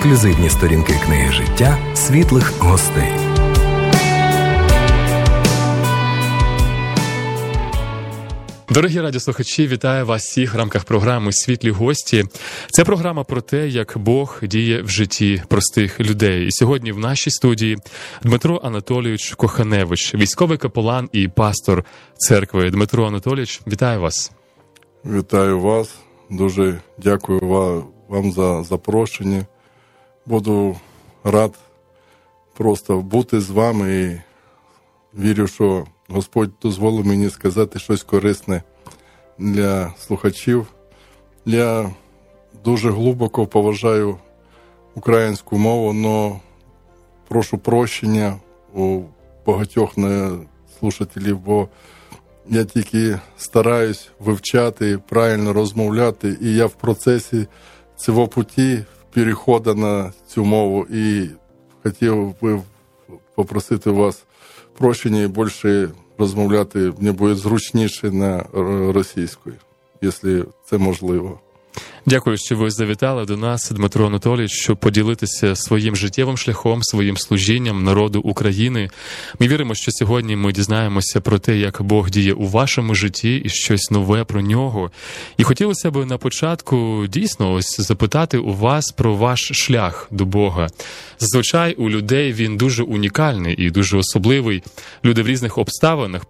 ексклюзивні сторінки книги життя світлих гостей. Дорогі радіослухачі, вітаю вас всіх в рамках програми Світлі гості. Це програма про те, як Бог діє в житті простих людей. І сьогодні в нашій студії Дмитро Анатолійович Коханевич, військовий капелан і пастор церкви. Дмитро Анатолійович, вітаю вас. Вітаю вас. Дуже дякую вам за запрошення. Буду рад просто бути з вами і вірю, що Господь дозволив мені сказати щось корисне для слухачів. Я дуже глибоко поважаю українську мову, але прошу прощення у багатьох слушателів, бо я тільки стараюсь вивчати, правильно розмовляти, і я в процесі цього путі переходу на цю мову і хотів би попросити вас прощення і більше розмовляти мені буде зручніше на російською, якщо це можливо. Дякую, що ви завітали до нас, Дмитро Анатолійович, щоб поділитися своїм життєвим шляхом, своїм служінням народу України. Ми віримо, що сьогодні ми дізнаємося про те, як Бог діє у вашому житті і щось нове про нього. І хотілося б на початку дійсно ось запитати у вас про ваш шлях до Бога. Зазвичай у людей він дуже унікальний і дуже особливий. Люди в різних обставинах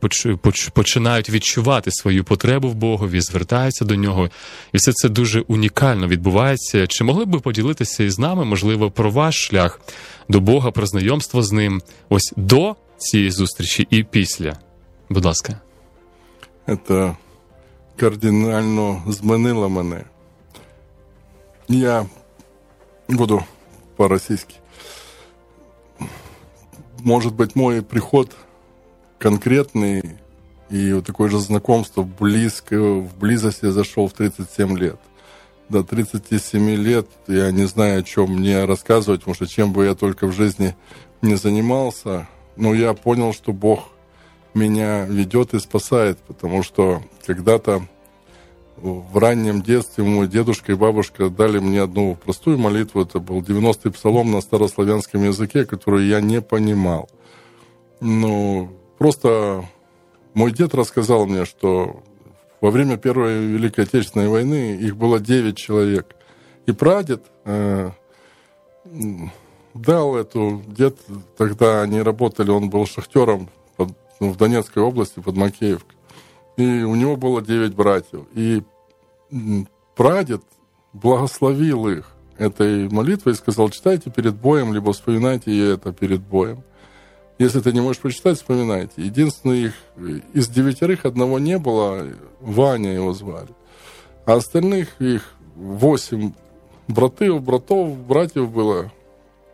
починають відчувати свою потребу в Богові, звертаються до нього, і все це дуже унікально унікально відбувається. Чи могли б ви поділитися із нами, можливо, про ваш шлях до Бога, про знайомство з ним ось до цієї зустрічі і після? Будь ласка. Це кардинально змінило мене. Я буду по-російськи. Может быть, мой приход конкретный и вот такое же знакомство близко, в близости зашел в 37 лет до 37 лет я не знаю, о чем мне рассказывать, потому что чем бы я только в жизни не занимался, но я понял, что Бог меня ведет и спасает, потому что когда-то в раннем детстве мой дедушка и бабушка дали мне одну простую молитву. Это был 90-й псалом на старославянском языке, который я не понимал. Ну, просто мой дед рассказал мне, что во время Первой Великой Отечественной войны их было 9 человек. И прадед э, дал эту... Дед, тогда они работали, он был шахтером под, ну, в Донецкой области, под Макеевкой. И у него было 9 братьев. И прадед благословил их этой молитвой и сказал, читайте перед боем, либо вспоминайте это перед боем. Если ты не можешь прочитать, вспоминайте. Единственный их из девятерых одного не было, Ваня его звали. А остальных их восемь братов, братов, братьев было.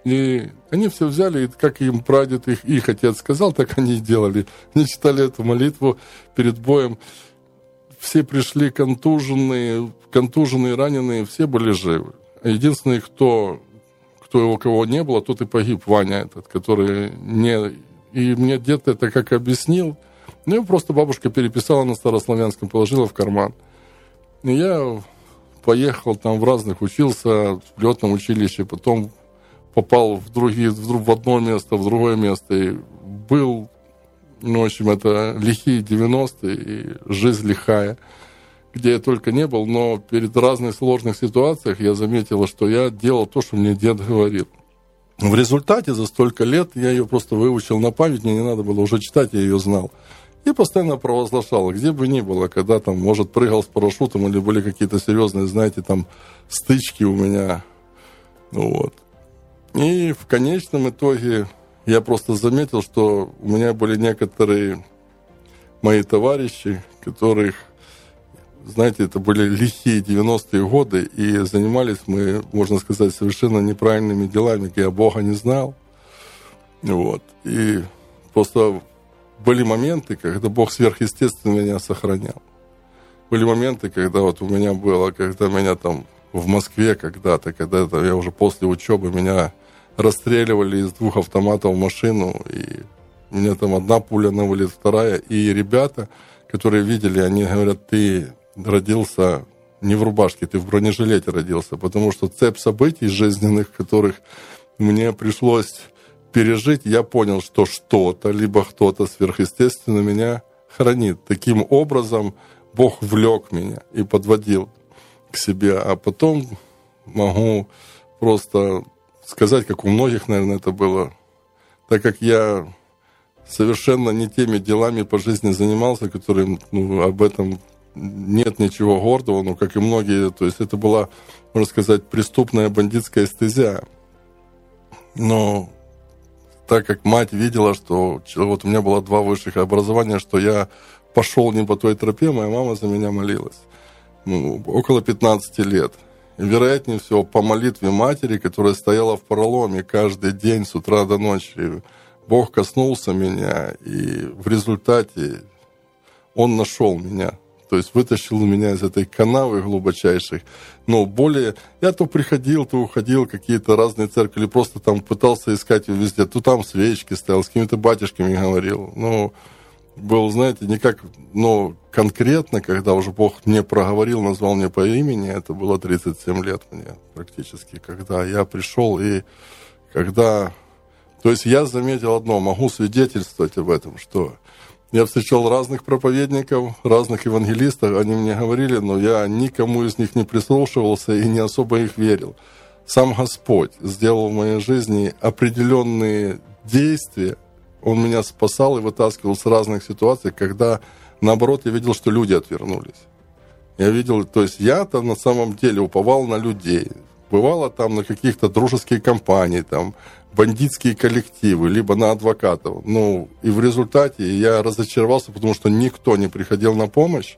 И они все взяли, и как им прадед их, их отец сказал, так они и делали. Они читали эту молитву перед боем. Все пришли контуженные, контуженные, раненые, все были живы. Единственный, кто кто у кого не было, тот и погиб, Ваня этот, который не... И мне дед это как объяснил, ну, просто бабушка переписала на старославянском, положила в карман. И я поехал там в разных, учился в летном училище, потом попал в другие, в одно место, в другое место. И был, ну, в общем, это лихие 90-е, и жизнь лихая где я только не был, но перед разных сложных ситуациях я заметил, что я делал то, что мне дед говорил. В результате за столько лет я ее просто выучил на память, мне не надо было уже читать, я ее знал. И постоянно провозглашал, где бы ни было, когда там, может, прыгал с парашютом или были какие-то серьезные, знаете, там, стычки у меня. Вот. И в конечном итоге я просто заметил, что у меня были некоторые мои товарищи, которых знаете, это были лихие 90-е годы, и занимались мы, можно сказать, совершенно неправильными делами. Я Бога не знал. Вот. И просто были моменты, когда Бог сверхъестественно меня сохранял. Были моменты, когда вот у меня было, когда меня там в Москве когда-то, когда -то я уже после учебы, меня расстреливали из двух автоматов в машину, и у меня там одна пуля на вторая, и ребята, которые видели, они говорят, ты родился не в рубашке, ты в бронежилете родился, потому что цепь событий жизненных, которых мне пришлось пережить, я понял, что что-то, либо кто-то сверхъестественно меня хранит. Таким образом Бог влек меня и подводил к себе. А потом могу просто сказать, как у многих, наверное, это было, так как я совершенно не теми делами по жизни занимался, которые ну, об этом нет ничего гордого, но как и многие, то есть это была, можно сказать, преступная бандитская стезя. Но так как мать видела, что вот у меня было два высших образования, что я пошел не по той тропе, моя мама за меня молилась. Ну, около 15 лет. И, вероятнее всего, по молитве матери, которая стояла в проломе каждый день с утра до ночи, Бог коснулся меня, и в результате Он нашел меня. То есть вытащил меня из этой канавы глубочайших. Но более... Я то приходил, то уходил, какие-то разные церкви, просто там пытался искать везде. То там свечки стоял, с какими-то батюшками говорил. Ну, был, знаете, не как, но конкретно, когда уже Бог мне проговорил, назвал мне по имени, это было 37 лет мне практически, когда я пришел и когда... То есть я заметил одно, могу свидетельствовать об этом, что я встречал разных проповедников, разных евангелистов, они мне говорили, но я никому из них не прислушивался и не особо их верил. Сам Господь сделал в моей жизни определенные действия, Он меня спасал и вытаскивал с разных ситуаций, когда, наоборот, я видел, что люди отвернулись. Я видел, то есть я-то на самом деле уповал на людей. Бывало там на каких-то дружеских компаний, там, бандитские коллективы, либо на адвокатов. Ну, и в результате я разочаровался, потому что никто не приходил на помощь.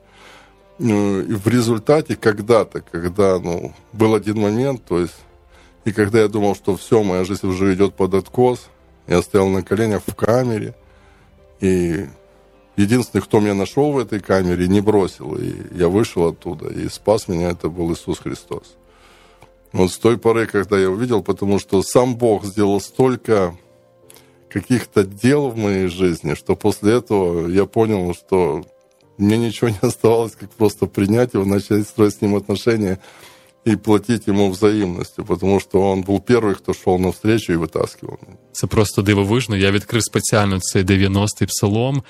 Ну, и в результате когда-то, когда, ну, был один момент, то есть, и когда я думал, что все, моя жизнь уже идет под откос, я стоял на коленях в камере, и единственный, кто меня нашел в этой камере, не бросил, и я вышел оттуда, и спас меня, это был Иисус Христос. Вот с той поры, когда я увидел, потому что сам Бог сделал столько каких-то дел в моей жизни, что после этого я понял, что мне ничего не оставалось, как просто принять его, начать строить с ним отношения и платить ему взаимностью, потому что он был первый, хто шел навстречу і витаскивав. Це просто дивовижно. Я відкрив спеціально цей 90-й псалом,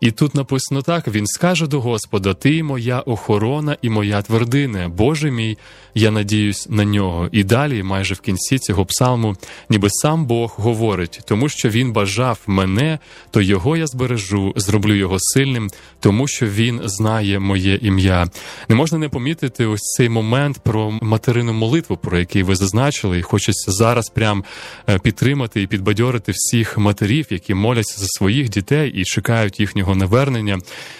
І тут написано так: він скаже до Господа: Ти моя охорона і моя твердине, Боже мій, я надіюсь на нього. І далі, майже в кінці цього псалму, ніби сам Бог говорить, тому що він бажав мене, то його я збережу, зроблю його сильним, тому що він знає моє ім'я. Не можна не помітити ось цей момент про материну молитву, про який ви зазначили, і хочеться зараз прям е, підтримати і підбадьорити всіх матерів, які моляться за своїх дітей і чекають їхнього їхнього навернення,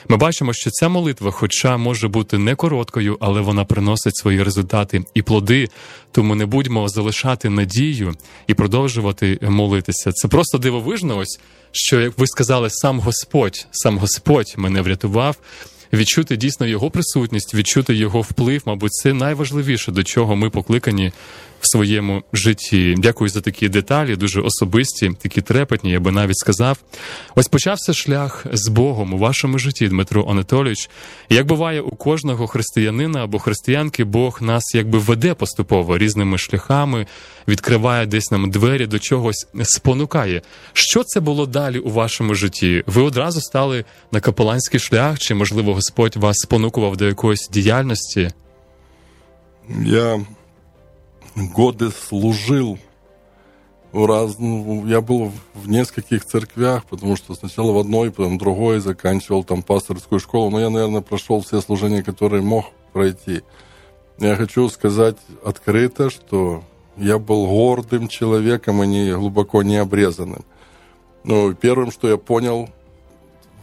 ми бачимо, що ця молитва, хоча може бути не короткою, але вона приносить свої результати і плоди. Тому не будьмо залишати надію і продовжувати молитися. Це просто дивовижно, ось що як ви сказали, сам Господь, сам Господь мене врятував. Відчути дійсно його присутність, відчути його вплив, мабуть, це найважливіше, до чого ми покликані в своєму житті. Дякую за такі деталі, дуже особисті, такі трепетні, я би навіть сказав. Ось почався шлях з Богом у вашому житті, Дмитро Анатолійович. Як буває у кожного християнина або християнки, Бог нас якби веде поступово різними шляхами, відкриває десь нам двері до чогось спонукає. Що це було далі у вашому житті? Ви одразу стали на капеланський шлях, чи можливо Господь вас спонукував до якоїсь діяльності? Я годы служил раз... ну, я был в нескольких церквях, потому что сначала в одной, потом в другой, заканчивал там пасторскую школу, но я, наверное, прошел все служения, которые мог пройти. Я хочу сказать открыто, что я был гордым человеком, а не глубоко не обрезанным. Ну, первым, что я понял,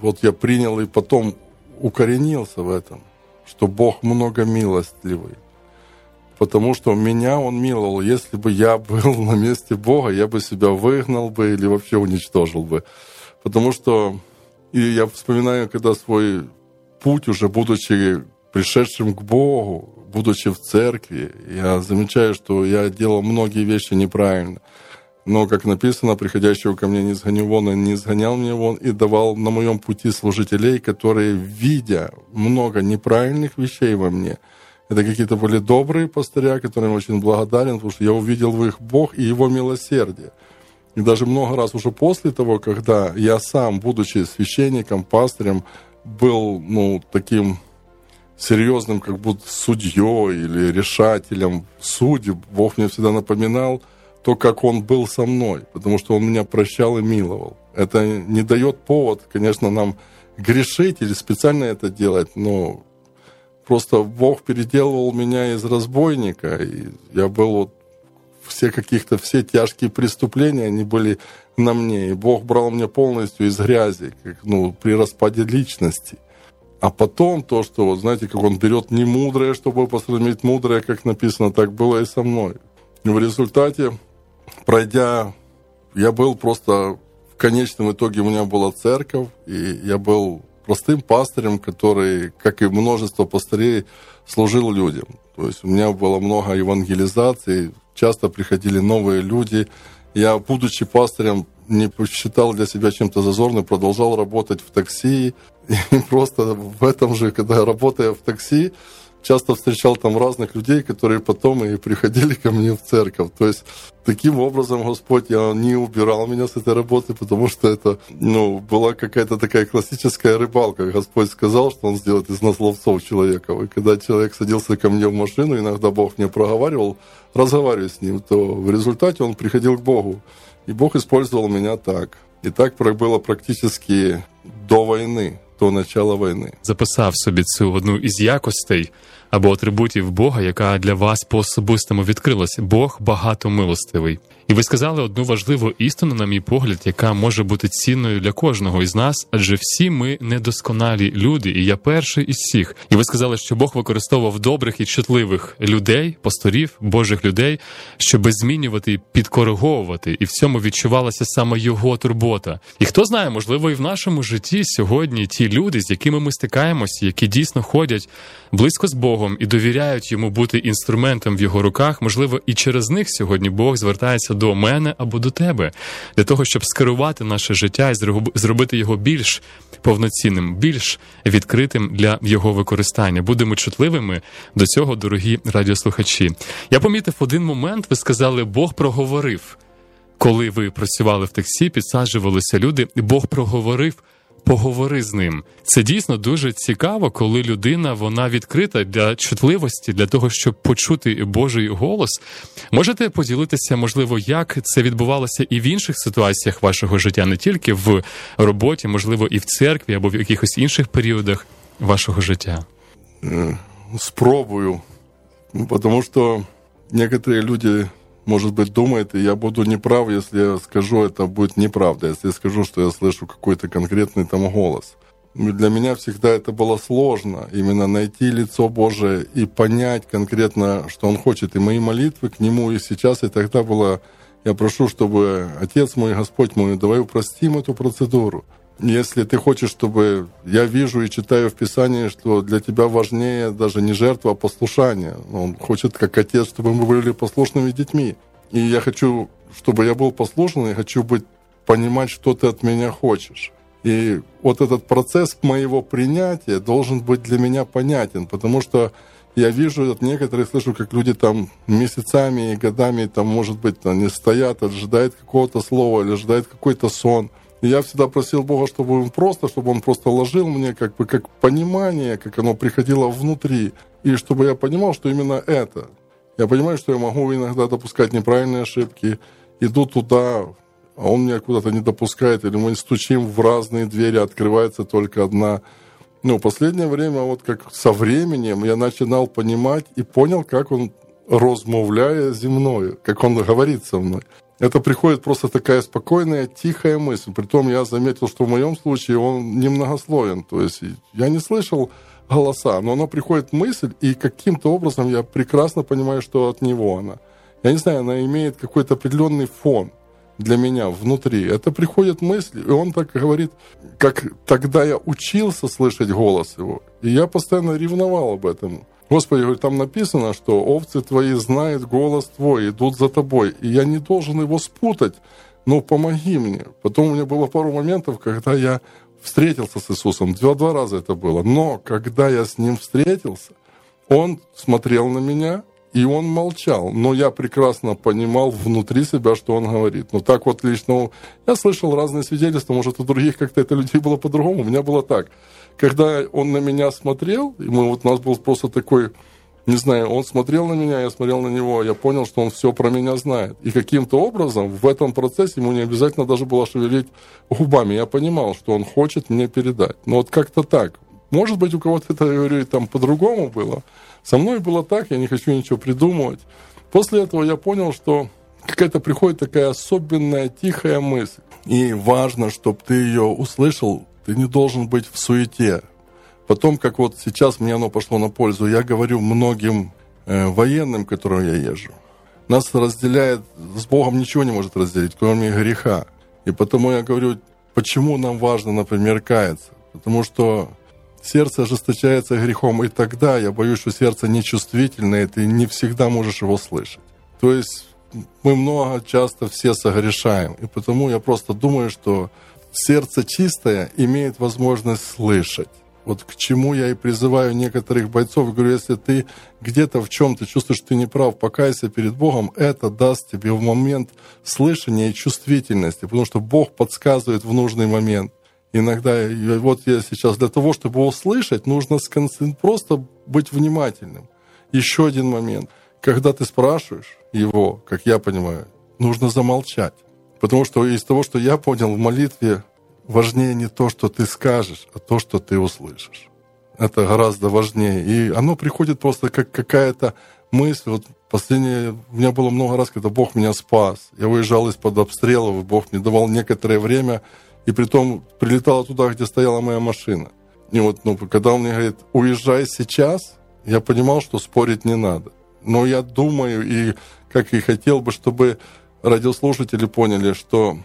вот я принял и потом укоренился в этом, что Бог много милостливый потому что меня он миловал. Если бы я был на месте Бога, я бы себя выгнал бы или вообще уничтожил бы. Потому что и я вспоминаю, когда свой путь, уже будучи пришедшим к Богу, будучи в церкви, я замечаю, что я делал многие вещи неправильно. Но, как написано, приходящего ко мне не сгоню вон, и не сгонял мне вон, и давал на моем пути служителей, которые, видя много неправильных вещей во мне, Это какие-то были добрые пастыря, которым я очень благодарен, потому что я увидел в их Бог и Его милосердие. И даже много раз уже после того, когда я сам, будучи священником, пастырем, был, ну, таким серьезным, как будто судьей или решателем судеб, Бог мне всегда напоминал то, как Он был со мной, потому что Он меня прощал и миловал. Это не дает повод, конечно, нам грешить или специально это делать, но просто Бог переделывал меня из разбойника, и я был вот все каких-то, все тяжкие преступления, они были на мне, и Бог брал меня полностью из грязи, как, ну, при распаде личности. А потом то, что, вот знаете, как он берет не мудрое, чтобы посрамить мудрое, как написано, так было и со мной. И в результате, пройдя, я был просто в конечном итоге у меня была церковь, и я был простым пастырем, который, как и множество пастырей, служил людям. То есть у меня было много евангелизаций, часто приходили новые люди. Я, будучи пастырем, не посчитал для себя чем-то зазорным, продолжал работать в такси. И просто в этом же, когда работая в такси, часто встречал там разных людей, которые потом и приходили ко мне в церковь. То есть таким образом Господь я не убирал меня с этой работы, потому что это ну, была какая-то такая классическая рыбалка. Господь сказал, что Он сделает из нас ловцов человека. И когда человек садился ко мне в машину, иногда Бог мне проговаривал, разговаривая с ним, то в результате он приходил к Богу. И Бог использовал меня так. И так было практически до войны, до начала войны. Записав собі цю одну із якостей або атрибутів Бога, яка для вас по особистому відкрилась. Бог багато милостивий. І ви сказали одну важливу істину, на мій погляд, яка може бути цінною для кожного із нас, адже всі ми недосконалі люди, і я перший із всіх. І ви сказали, що Бог використовував добрих і чутливих людей, пасторів, Божих людей, щоб змінювати і підкориговувати, і в цьому відчувалася саме його турбота. І хто знає, можливо, і в нашому житті сьогодні ті люди, з якими ми стикаємося, які дійсно ходять близько з Богом і довіряють йому бути інструментом в його руках, можливо, і через них сьогодні Бог звертається до мене або до тебе, для того, щоб скерувати наше життя і зробити його більш повноцінним, більш відкритим для його використання. Будемо чутливими до цього, дорогі радіослухачі. Я помітив один момент, ви сказали, Бог проговорив. Коли ви працювали в таксі, підсаджувалися люди, і Бог проговорив поговори з ним. Це дійсно дуже цікаво, коли людина вона відкрита для чутливості, для того, щоб почути Божий голос. Можете поділитися, можливо, як це відбувалося і в інших ситуаціях вашого життя, не тільки в роботі, можливо, і в церкві або в якихось інших періодах вашого життя? Спробую, тому що некоторые люди может быть, думает, и я буду неправ, если я скажу, это будет неправда, если я скажу, что я слышу какой-то конкретный там голос. Для меня всегда это было сложно, именно найти лицо Божие и понять конкретно, что Он хочет. И мои молитвы к Нему и сейчас, и тогда было, я прошу, чтобы Отец мой, Господь мой, давай упростим эту процедуру. Если ты хочешь, чтобы я вижу и читаю в Писании, что для тебя важнее даже не жертва, а послушание. Он хочет, как отец, чтобы мы были послушными детьми. И я хочу, чтобы я был послушным, я хочу быть, понимать, что ты от меня хочешь. И вот этот процесс моего принятия должен быть для меня понятен, потому что я вижу, от некоторых слышу, как люди там месяцами и годами, там, может быть, они стоят, ожидают какого-то слова или ожидают какой-то сон – я всегда просил Бога, чтобы он просто, чтобы он просто ложил мне как бы как понимание, как оно приходило внутри, и чтобы я понимал, что именно это. Я понимаю, что я могу иногда допускать неправильные ошибки, иду туда, а он меня куда-то не допускает, или мы стучим в разные двери, открывается только одна. Ну, последнее время, вот как со временем, я начинал понимать и понял, как он размовляя земною, как он говорит со мной это приходит просто такая спокойная, тихая мысль. Притом я заметил, что в моем случае он немногословен. То есть я не слышал голоса, но она приходит мысль, и каким-то образом я прекрасно понимаю, что от него она. Я не знаю, она имеет какой-то определенный фон для меня внутри. Это приходит мысль, и он так говорит, как тогда я учился слышать голос его. И я постоянно ревновал об этом. Господи, говорит, там написано, что овцы твои знают голос твой, идут за тобой, и я не должен его спутать, но помоги мне. Потом у меня было пару моментов, когда я встретился с Иисусом, два-два раза это было, но когда я с Ним встретился, Он смотрел на меня, и он молчал. Но я прекрасно понимал внутри себя, что он говорит. Но так вот лично... Я слышал разные свидетельства, может, у других как-то это людей было по-другому. У меня было так. Когда он на меня смотрел, и мы, вот у нас был просто такой не знаю, он смотрел на меня, я смотрел на него, я понял, что он все про меня знает. И каким-то образом в этом процессе ему не обязательно даже было шевелить губами. Я понимал, что он хочет мне передать. Но вот как-то так. Может быть, у кого-то это, я говорю, там по-другому было. Со мной было так, я не хочу ничего придумывать. После этого я понял, что какая-то приходит такая особенная тихая мысль. И важно, чтобы ты ее услышал, ты не должен быть в суете. Потом, как вот сейчас мне оно пошло на пользу, я говорю многим э, военным, которым я езжу, нас разделяет, с Богом ничего не может разделить, кроме греха. И потому я говорю, почему нам важно, например, каяться. Потому что сердце ожесточается грехом, и тогда я боюсь, что сердце нечувствительное, и ты не всегда можешь его слышать. То есть мы много часто все согрешаем, и потому я просто думаю, что сердце чистое имеет возможность слышать. Вот к чему я и призываю некоторых бойцов. Говорю, если ты где-то в чем-то чувствуешь, что ты не прав, покайся перед Богом, это даст тебе в момент слышания и чувствительности, потому что Бог подсказывает в нужный момент. Иногда, вот я сейчас, для того, чтобы услышать, нужно просто быть внимательным. Еще один момент. Когда ты спрашиваешь его, как я понимаю, нужно замолчать. Потому что из того, что я понял в молитве, важнее не то, что ты скажешь, а то, что ты услышишь. Это гораздо важнее. И оно приходит просто как какая-то мысль. Вот последнее, у меня было много раз, когда Бог меня спас. Я уезжал из-под обстрелов, и Бог мне давал некоторое время, и при том прилетала туда, где стояла моя машина. И вот, ну, когда он мне говорит, уезжай сейчас, я понимал, что спорить не надо. Но я думаю, и как и хотел бы, чтобы радиослушатели поняли, что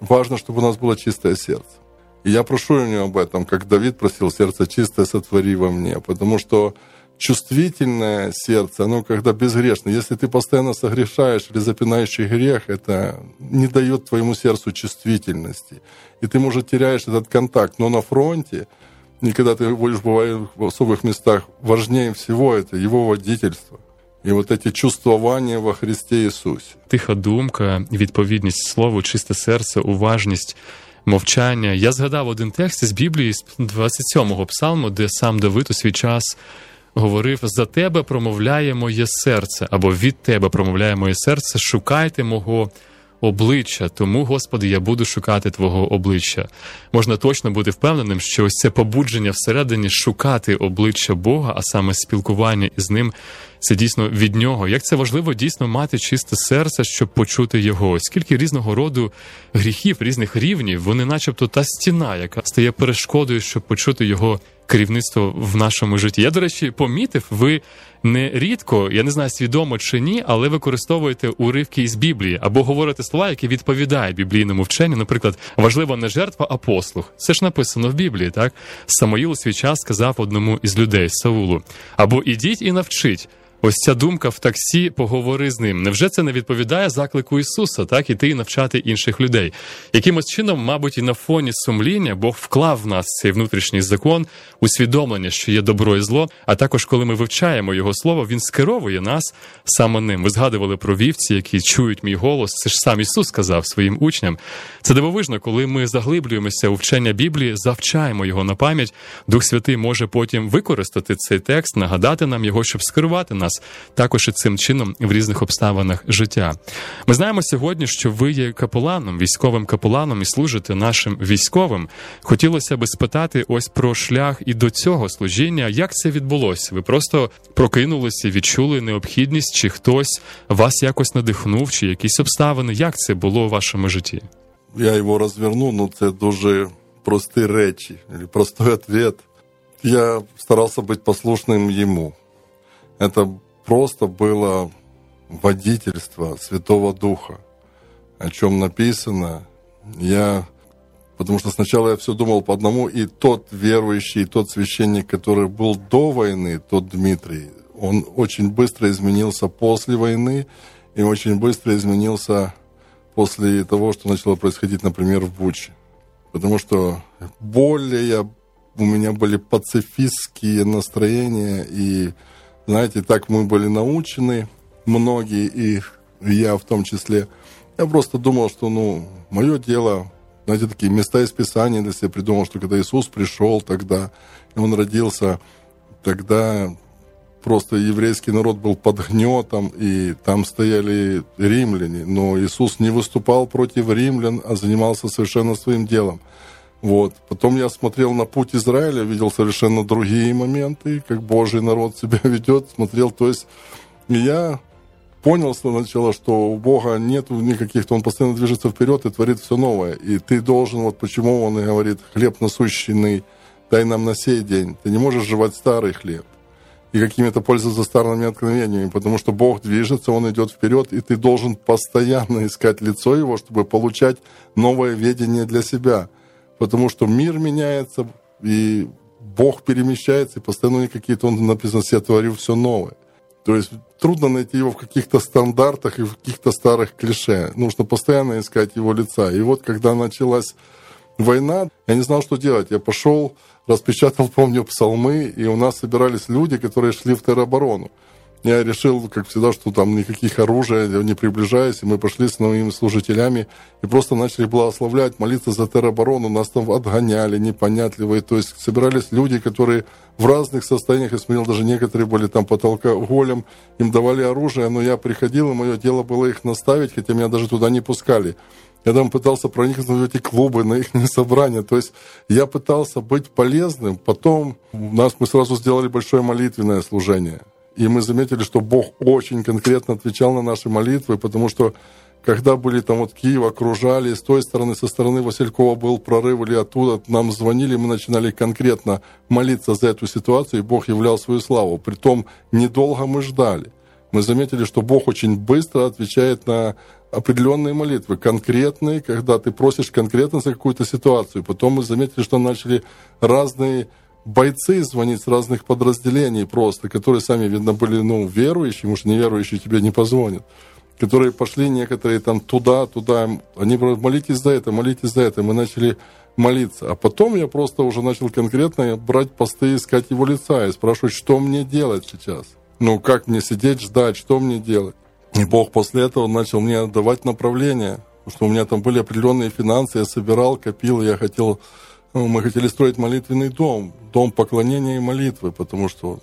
важно, чтобы у нас было чистое сердце. И я прошу у него об этом, как Давид просил, сердце чистое сотвори во мне, потому что чувствительное сердце, оно когда безгрешно. Если ты постоянно согрешаешь или запинающий грех, это не дает твоему сердцу чувствительности. И ты, может, теряешь этот контакт. Но на фронте, и когда ты будешь бывать в особых местах, важнее всего это его водительство. І от ці чувствування во Христі Ісусі. Тиха думка, відповідність слову, чисте серце, уважність, мовчання. Я згадав один текст з Біблії з 27-го псалму, де сам Давид у свій час говорив: за тебе промовляє моє серце, або від тебе промовляє моє серце, шукайте мого обличчя. Тому, Господи, я буду шукати Твого обличчя. Можна точно бути впевненим, що ось це побудження всередині шукати обличчя Бога, а саме спілкування із ним. Це дійсно від нього. Як це важливо дійсно мати чисте серце, щоб почути його? Скільки різного роду гріхів, різних рівнів, вони, начебто, та стіна, яка стає перешкодою, щоб почути його керівництво в нашому житті. Я, до речі, помітив, ви не рідко, я не знаю, свідомо чи ні, але використовуєте уривки із Біблії або говорите слова, які відповідають біблійному вченню. Наприклад, важлива не жертва, а послух. Це ж написано в Біблії, так? Самоїл у свій час сказав одному із людей Саулу: або ідіть і навчить. Ось ця думка в таксі, поговори з ним. Невже це не відповідає заклику Ісуса, так іти і навчати інших людей? Якимось чином, мабуть, і на фоні сумління Бог вклав в нас цей внутрішній закон, усвідомлення, що є добро і зло. А також, коли ми вивчаємо його слово, він скеровує нас саме ним. Ви згадували про вівці, які чують мій голос. Це ж сам Ісус сказав своїм учням. Це дивовижно, коли ми заглиблюємося у вчення Біблії, завчаємо його на пам'ять. Дух Святий може потім використати цей текст, нагадати нам його, щоб скерувати нас нас також і цим чином в різних обставинах життя. Ми знаємо сьогодні, що ви є капеланом, військовим капеланом і служите нашим військовим. Хотілося би спитати ось про шлях і до цього служіння. Як це відбулося? Ви просто прокинулися, відчули необхідність, чи хтось вас якось надихнув, чи якісь обставини? Як це було у вашому житті? Я його розверну, ну це дуже прості речі, простий відповідь. Я старався бути послушним йому. Это просто было водительство Святого Духа, о чем написано. Я, потому что сначала я все думал по одному, и тот верующий, и тот священник, который был до войны, тот Дмитрий, он очень быстро изменился после войны и очень быстро изменился после того, что начало происходить, например, в Буче. Потому что более у меня были пацифистские настроения, и знаете, так мы были научены, многие, и я в том числе. Я просто думал, что, ну, мое дело, знаете, такие места из Писания для себя придумал, что когда Иисус пришел тогда, и Он родился, тогда просто еврейский народ был под гнетом, и там стояли римляне. Но Иисус не выступал против римлян, а занимался совершенно своим делом. Вот. Потом я смотрел на путь Израиля, видел совершенно другие моменты, как Божий народ себя ведет, смотрел, то есть я понял сначала, что у Бога нет никаких, то Он постоянно движется вперед и творит все новое. И ты должен, вот почему Он и говорит, хлеб насущный, дай нам на сей день. Ты не можешь жевать старый хлеб и какими-то пользоваться старыми откровениями, потому что Бог движется, Он идет вперед, и ты должен постоянно искать лицо Его, чтобы получать новое видение для себя. Потому что мир меняется, и Бог перемещается, и постоянно какие-то, Он написано, я творю все новое. То есть трудно найти его в каких-то стандартах и в каких-то старых клише. Нужно постоянно искать его лица. И вот когда началась война, я не знал, что делать. Я пошел, распечатал, помню, псалмы, и у нас собирались люди, которые шли в тероборону я решил, как всегда, что там никаких оружия, не приближаясь, и мы пошли с новыми служителями и просто начали благословлять, молиться за тероборону, нас там отгоняли, непонятливые, то есть собирались люди, которые в разных состояниях, я смотрел, даже некоторые были там под алкоголем, им давали оружие, но я приходил, и мое дело было их наставить, хотя меня даже туда не пускали. Я там пытался проникнуть в эти клубы, на их собрания. То есть я пытался быть полезным. Потом у нас мы сразу сделали большое молитвенное служение – и мы заметили, что Бог очень конкретно отвечал на наши молитвы, потому что когда были там вот Киев, окружали, с той стороны, со стороны Василькова был прорыв или оттуда, нам звонили, мы начинали конкретно молиться за эту ситуацию, и Бог являл свою славу. Притом недолго мы ждали. Мы заметили, что Бог очень быстро отвечает на определенные молитвы, конкретные, когда ты просишь конкретно за какую-то ситуацию. Потом мы заметили, что начали разные бойцы звонить с разных подразделений просто, которые сами, видно, были, ну, верующие, может, неверующие тебе не позвонят, которые пошли некоторые там туда, туда, они говорят, молитесь за это, молитесь за это, мы начали молиться. А потом я просто уже начал конкретно брать посты, искать его лица и спрашивать, что мне делать сейчас? Ну, как мне сидеть, ждать, что мне делать? И Бог после этого начал мне давать направления, потому что у меня там были определенные финансы, я собирал, копил, я хотел мы хотели строить молитвенный дом, дом поклонения и молитвы, потому что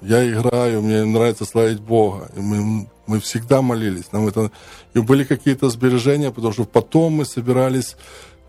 я играю, мне нравится славить Бога. И мы, мы всегда молились. Нам это... И были какие-то сбережения, потому что потом мы собирались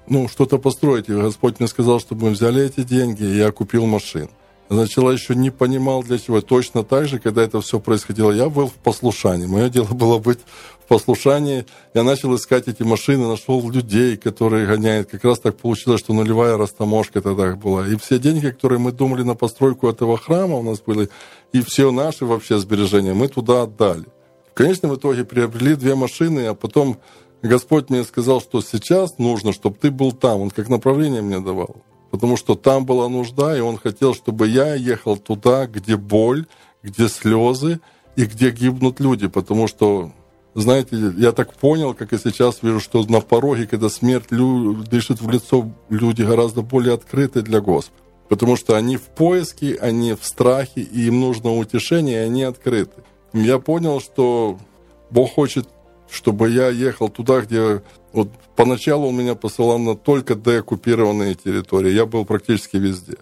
ну, что-то построить. И Господь мне сказал, чтобы мы взяли эти деньги, и я купил машину. Сначала еще не понимал для чего. Точно так же, когда это все происходило, я был в послушании. Мое дело было быть в послушании. Я начал искать эти машины, нашел людей, которые гоняют. Как раз так получилось, что нулевая растаможка тогда была. И все деньги, которые мы думали на постройку этого храма у нас были, и все наши вообще сбережения, мы туда отдали. В конечном итоге приобрели две машины, а потом Господь мне сказал, что сейчас нужно, чтобы ты был там. Он как направление мне давал потому что там была нужда, и он хотел, чтобы я ехал туда, где боль, где слезы и где гибнут люди, потому что, знаете, я так понял, как и сейчас вижу, что на пороге, когда смерть дышит в лицо, люди гораздо более открыты для Господа. Потому что они в поиске, они в страхе, и им нужно утешение, и они открыты. Я понял, что Бог хочет чтобы я ехал туда, где... Вот поначалу он меня посылал на только деоккупированные территории. Я был практически везде.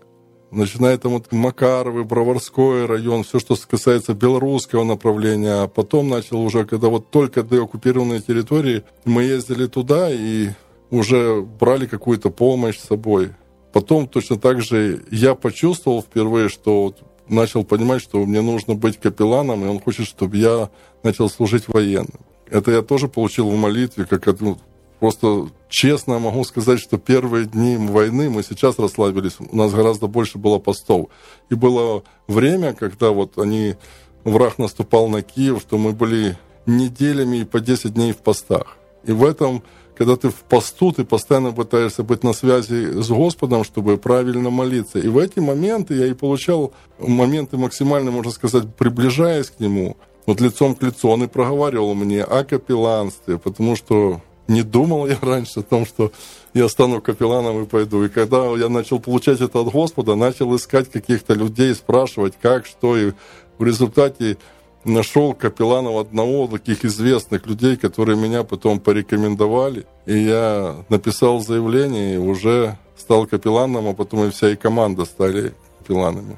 Начиная там от Макаровы, Броварской район, все, что касается белорусского направления. А потом начал уже, когда вот только деоккупированные территории, мы ездили туда и уже брали какую-то помощь с собой. Потом точно так же я почувствовал впервые, что вот начал понимать, что мне нужно быть капелланом, и он хочет, чтобы я начал служить военным. Это я тоже получил в молитве, как ну, просто честно могу сказать, что первые дни войны мы сейчас расслабились, у нас гораздо больше было постов. И было время, когда вот они, враг наступал на Киев, что мы были неделями и по 10 дней в постах. И в этом, когда ты в посту, ты постоянно пытаешься быть на связи с Господом, чтобы правильно молиться. И в эти моменты я и получал моменты максимально, можно сказать, приближаясь к Нему – вот лицом к лицу он и проговаривал мне о капелланстве, потому что не думал я раньше о том, что я стану капелланом и пойду. И когда я начал получать это от Господа, начал искать каких-то людей, спрашивать, как, что. И в результате нашел капелланов одного таких известных людей, которые меня потом порекомендовали. И я написал заявление и уже стал капеланом, а потом и вся и команда стали капеланами.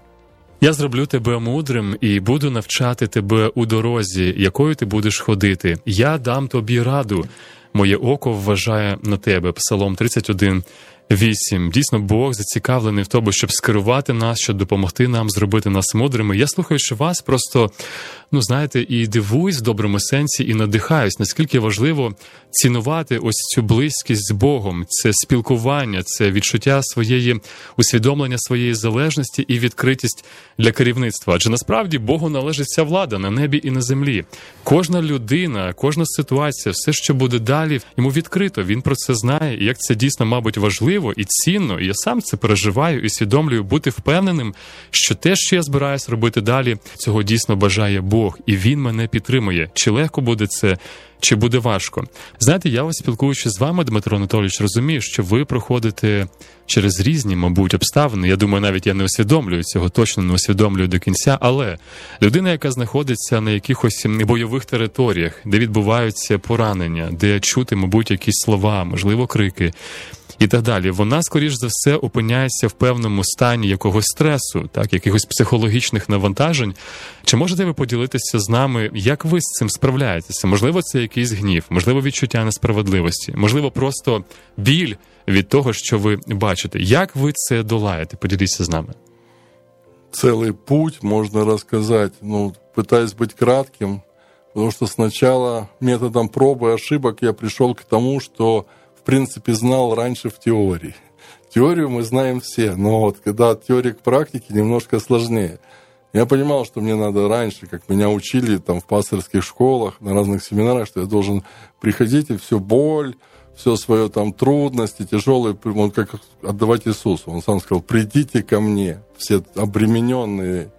Я зроблю тебе мудрим і буду навчати тебе у дорозі, якою ти будеш ходити. Я дам тобі раду. Моє око вважає на тебе. Псалом 31, 8. Дійсно, Бог зацікавлений в тому, щоб скерувати нас, щоб допомогти нам зробити нас мудрими. Я слухаючи вас, просто ну знаєте, і дивуюсь в доброму сенсі, і надихаюсь, наскільки важливо цінувати ось цю близькість з Богом, це спілкування, це відчуття своєї усвідомлення своєї залежності і відкритість для керівництва. Адже насправді Богу належить ця влада на небі і на землі. Кожна людина, кожна ситуація, все, що буде далі, йому відкрито. Він про це знає, і як це дійсно, мабуть, важливо і цінно. І я сам це переживаю і свідомлюю бути впевненим, що те, що я збираюсь робити далі, цього дійсно бажає. Бог, і він мене підтримує. Чи легко буде це, чи буде важко? Знаєте, я ось спілкуючись з вами, Дмитро Анатолійович, розумію, що ви проходите через різні, мабуть, обставини. Я думаю, навіть я не усвідомлюю цього, точно не усвідомлюю до кінця. Але людина, яка знаходиться на якихось бойових територіях, де відбуваються поранення, де чути, мабуть, якісь слова, можливо, крики і так далі. Вона, скоріш за все, опиняється в певному стані якогось стресу, так якихось психологічних навантажень. Чи можете ви поділитися з нами, як ви з цим справляєтеся? Можливо, це якийсь гнів, можливо, відчуття несправедливості, можливо, просто біль від того, що ви бачите. Як ви це долаєте? Поділіться з нами. Целый путь, можно рассказать, ну, пытаясь быть кратким, потому что сначала методом пробы и ошибок я пришел к тому, что принципе, знал раньше в теории. Теорию мы знаем все, но вот когда от теории к практике немножко сложнее. Я понимал, что мне надо раньше, как меня учили там в пасторских школах, на разных семинарах, что я должен приходить и все боль, все свое там трудности, тяжелые, он как отдавать Иисусу. Он сам сказал, придите ко мне, все обремененные,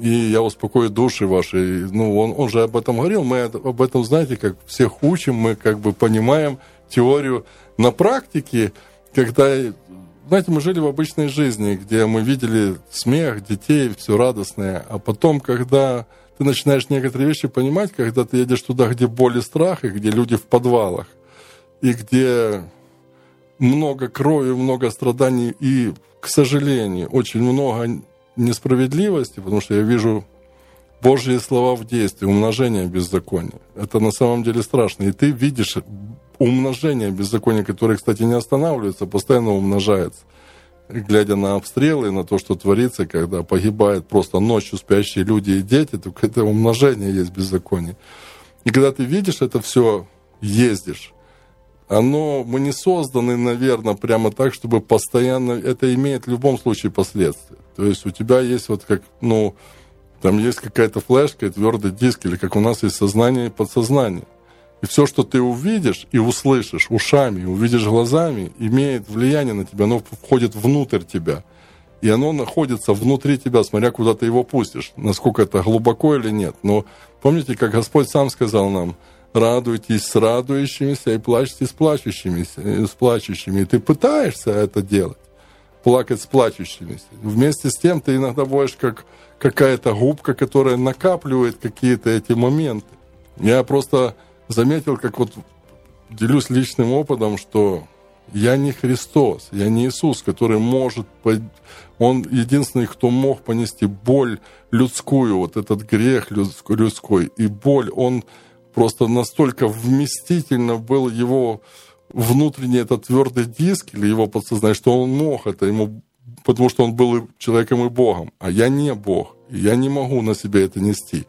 и я успокою души ваши. Ну, он, он же об этом говорил, мы об этом, знаете, как всех учим, мы как бы понимаем, теорию. На практике, когда, знаете, мы жили в обычной жизни, где мы видели смех детей, все радостное, а потом, когда ты начинаешь некоторые вещи понимать, когда ты едешь туда, где боль и страх, и где люди в подвалах, и где много крови, много страданий, и, к сожалению, очень много несправедливости, потому что я вижу Божьи слова в действии, умножение беззакония. Это на самом деле страшно. И ты видишь умножение беззакония, которое, кстати, не останавливается, постоянно умножается. Глядя на обстрелы, на то, что творится, когда погибают просто ночью спящие люди и дети, то это умножение есть беззаконие. И когда ты видишь это все, ездишь, оно, мы не созданы, наверное, прямо так, чтобы постоянно, это имеет в любом случае последствия. То есть у тебя есть вот как, ну, там есть какая-то флешка, твердый диск, или как у нас есть сознание и подсознание. И все, что ты увидишь и услышишь ушами, увидишь глазами, имеет влияние на тебя, оно входит внутрь тебя. И оно находится внутри тебя, смотря куда ты его пустишь, насколько это глубоко или нет. Но помните, как Господь сам сказал нам, радуйтесь с радующимися и плачьте с плачущимися, э, с плачущими. И ты пытаешься это делать, плакать с плачущимися. Вместе с тем ты иногда будешь как какая-то губка, которая накапливает какие-то эти моменты. Я просто заметил, как вот делюсь личным опытом, что я не Христос, я не Иисус, который может, он единственный, кто мог понести боль людскую, вот этот грех людской, и боль, он просто настолько вместительно был его внутренний этот твердый диск или его подсознание, что он мог это ему, потому что он был человеком и Богом, а я не Бог, я не могу на себе это нести.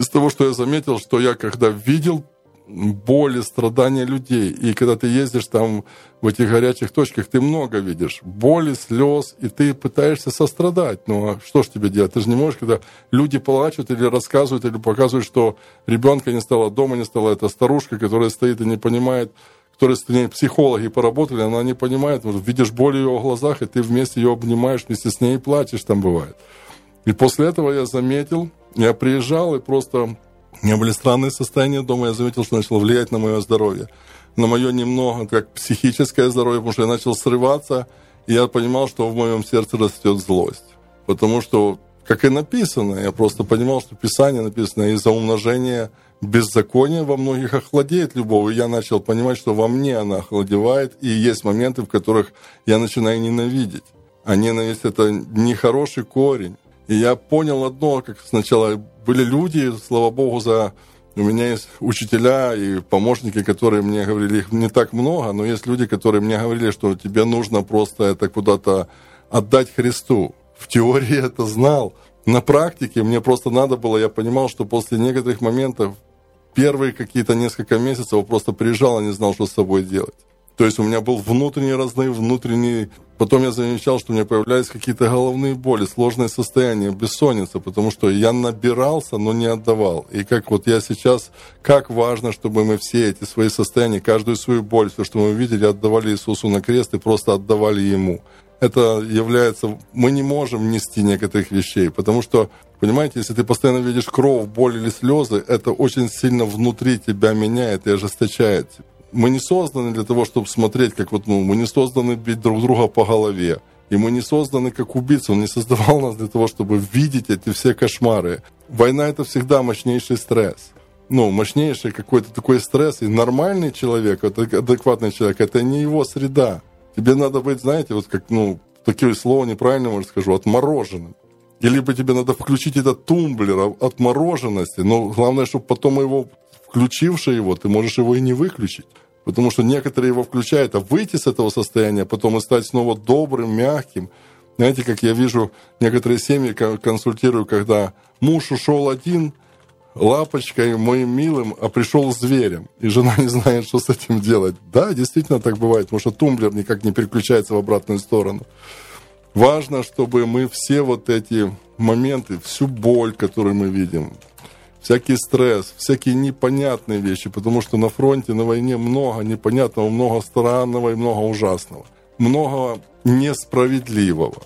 Из того, что я заметил, что я когда видел боли, страдания людей. И когда ты ездишь там в этих горячих точках, ты много видишь боли, слез, и ты пытаешься сострадать. Ну а что ж тебе делать? Ты же не можешь, когда люди плачут или рассказывают, или показывают, что ребенка не стало, дома не стало, это старушка, которая стоит и не понимает, которые с ней психологи поработали, она не понимает, видишь боль в ее глазах, и ты вместе ее обнимаешь, вместе с ней плачешь, там бывает. И после этого я заметил, я приезжал и просто У меня были странные состояния дома, я заметил, что начало влиять на мое здоровье. На мое немного, как психическое здоровье, потому что я начал срываться, и я понимал, что в моем сердце растет злость. Потому что, как и написано, я просто понимал, что Писание написано из-за умножения беззакония во многих охладеет любовь. И я начал понимать, что во мне она охладевает, и есть моменты, в которых я начинаю ненавидеть. А ненависть – это нехороший корень. И я понял одно, как сначала были люди, слава богу, за у меня есть учителя и помощники, которые мне говорили, их не так много, но есть люди, которые мне говорили, что тебе нужно просто это куда-то отдать Христу. В теории это знал. На практике мне просто надо было, я понимал, что после некоторых моментов, первые какие-то несколько месяцев просто приезжал и не знал, что с собой делать. То есть у меня был внутренний разрыв, внутренний... Потом я замечал, что у меня появлялись какие-то головные боли, сложное состояние, бессонница, потому что я набирался, но не отдавал. И как вот я сейчас, как важно, чтобы мы все эти свои состояния, каждую свою боль, все, что мы видели, отдавали Иисусу на крест и просто отдавали Ему. Это является... Мы не можем нести некоторых вещей, потому что Понимаете, если ты постоянно видишь кровь, боль или слезы, это очень сильно внутри тебя меняет и ожесточает мы не созданы для того, чтобы смотреть, как вот, ну, мы не созданы бить друг друга по голове. И мы не созданы как убийцы. Он не создавал нас для того, чтобы видеть эти все кошмары. Война это всегда мощнейший стресс. Ну, мощнейший какой-то такой стресс. И нормальный человек, адекватный человек, это не его среда. Тебе надо быть, знаете, вот как, ну, такие слова неправильно, может, скажу, отмороженным. И либо тебе надо включить этот тумблер отмороженности, но главное, чтобы потом его включивший его, ты можешь его и не выключить. Потому что некоторые его включают, а выйти с этого состояния, потом и стать снова добрым, мягким. Знаете, как я вижу, некоторые семьи консультирую, когда муж ушел один, лапочкой, моим милым, а пришел зверем. И жена не знает, что с этим делать. Да, действительно так бывает, потому что тумблер никак не переключается в обратную сторону. Важно, чтобы мы все вот эти моменты, всю боль, которую мы видим, всякий стресс, всякие непонятные вещи, потому что на фронте, на войне много непонятного, много странного и много ужасного, много несправедливого.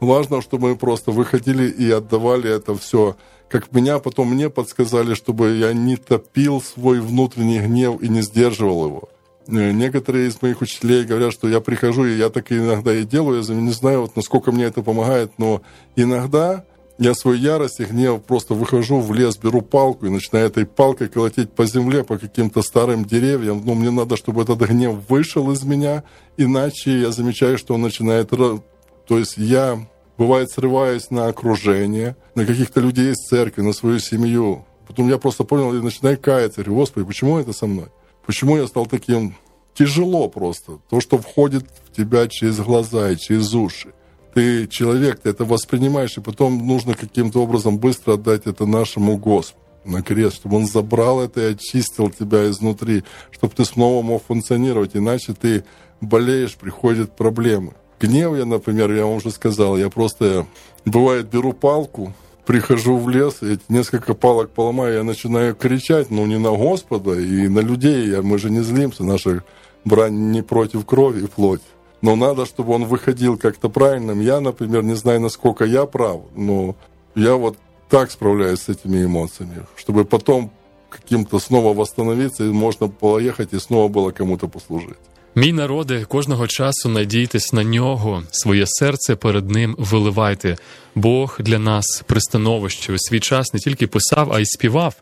Важно, чтобы мы просто выходили и отдавали это все. Как меня потом мне подсказали, чтобы я не топил свой внутренний гнев и не сдерживал его. Э, некоторые из моих учителей говорят, что я прихожу, и я так иногда и делаю. Я не знаю, вот насколько мне это помогает, но иногда я свою ярость и гнев просто выхожу в лес, беру палку и начинаю этой палкой колотить по земле, по каким-то старым деревьям. Но мне надо, чтобы этот гнев вышел из меня, иначе я замечаю, что он начинает... То есть я, бывает, срываюсь на окружение, на каких-то людей из церкви, на свою семью. Потом я просто понял и начинаю каяться. Говорю, Господи, почему это со мной? Почему я стал таким... Тяжело просто. То, что входит в тебя через глаза и через уши ты человек, ты это воспринимаешь, и потом нужно каким-то образом быстро отдать это нашему Господу на крест, чтобы Он забрал это и очистил тебя изнутри, чтобы ты снова мог функционировать, иначе ты болеешь, приходят проблемы. Гнев я, например, я вам уже сказал, я просто, бывает, беру палку, прихожу в лес, эти несколько палок поломаю, я начинаю кричать, ну, не на Господа и на людей, я, мы же не злимся, наша брань не против крови и плоти но надо, чтобы он выходил как-то правильным. Я, например, не знаю, насколько я прав, но я вот так справляюсь с этими эмоциями, чтобы потом каким-то снова восстановиться, и можно поехать и снова было кому-то послужить. Мій народи, кожного часу надійтесь на нього, своє серце перед ним виливайте. Бог для нас пристановище у свій час не тільки писав, а й співав.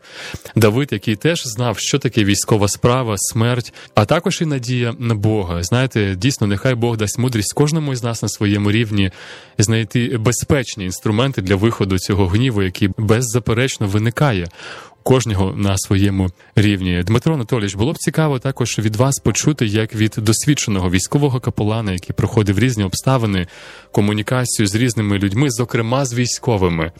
Давид, який теж знав, що таке військова справа, смерть, а також і надія на Бога. Знаєте, дійсно, нехай Бог дасть мудрість кожному із нас на своєму рівні знайти безпечні інструменти для виходу цього гніву, який беззаперечно виникає кожного на своєму рівні. Дмитро Анатолійович, було б цікаво також від вас почути, як від досвідченого військового капелана, який проходив різні обставини, комунікацію з різними людьми, зокрема з військовими.